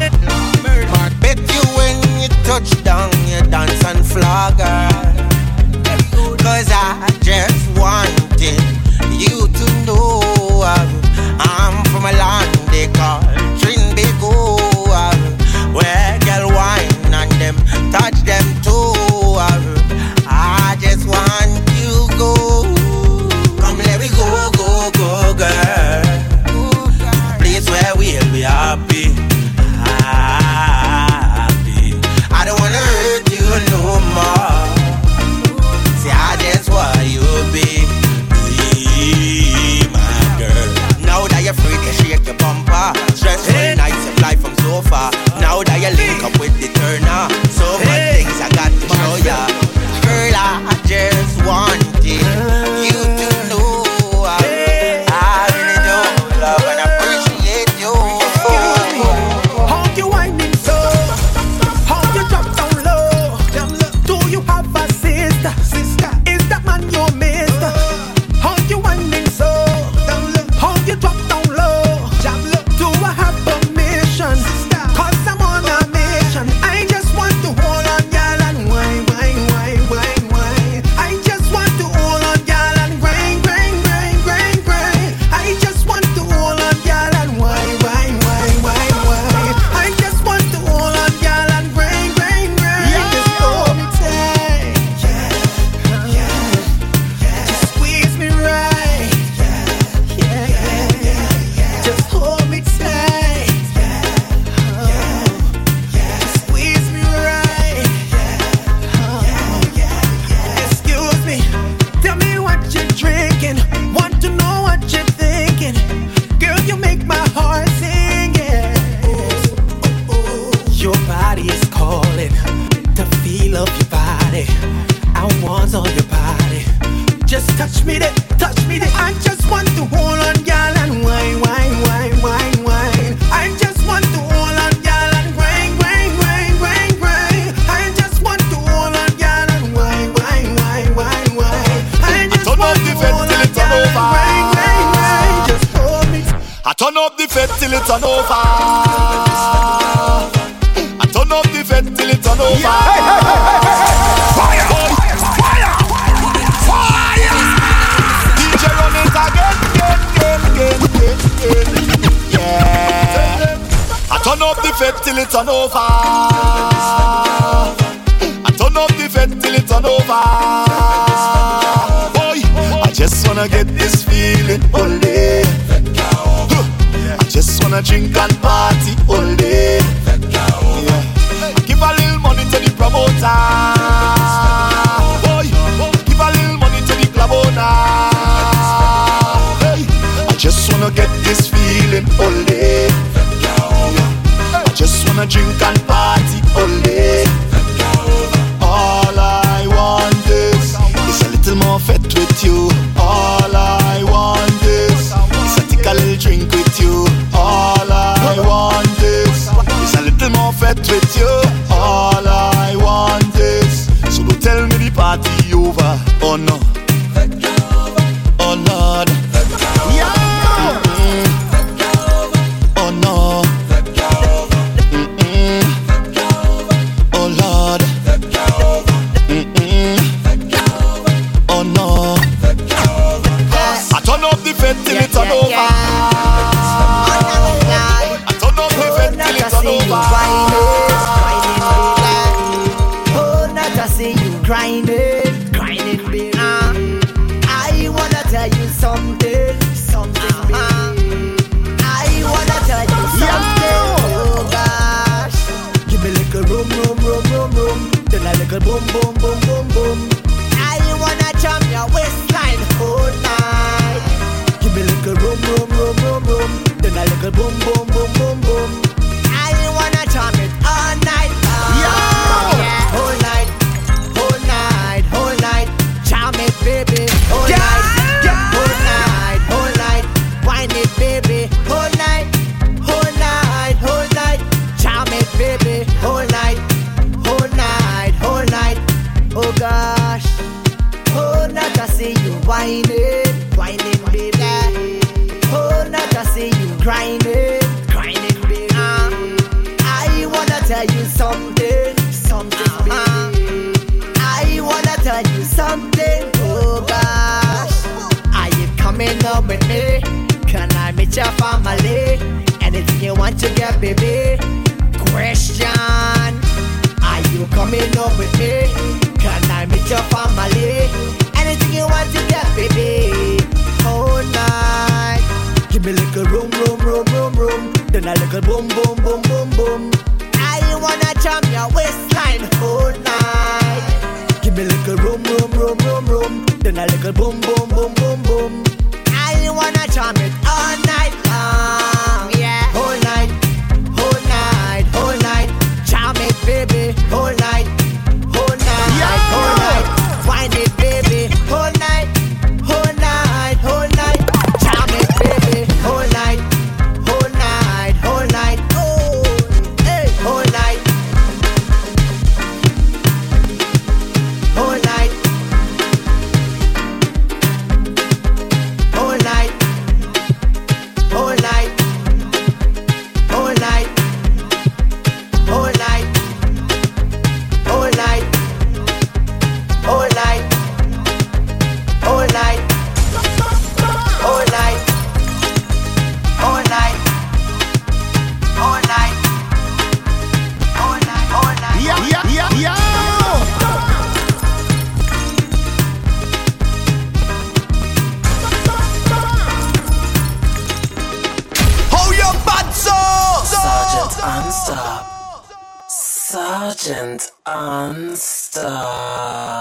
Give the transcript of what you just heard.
Murder. Bet you when you touch down, you dance and flogger. I want all your body. Just touch me touch me. I just want to hold on, girl, and wine, wine, wine, wine, wine. I just want to hold on, girl, and. I just want to hold on, girl, and wine, wine, wine, wine, wine. I turn up the to hold on, girl. Just hold me. I turn up the fed till it's over till it turn over. Hey, hey, hey, fire, fire, fire. DJ run it again, again, again, again, again. Yeah. I turn up the fed till it turn over. I turn up the fed till it turn over. Boy, I just wanna get this feeling only. I just wanna drink and party all day. Santa. Boy, give a little money to the club owner. Hey, I just wanna get this feeling only. I just wanna drink and party over, oh no? grinding. something oh over. Are you coming up with me? Can I meet your family? Anything you want to get, baby? Question Are you coming up with me? Can I meet your family? Anything you want to get, baby? Whole night. Give me a little room, room, room, room, room. Then a little boom, boom, Legend on Star.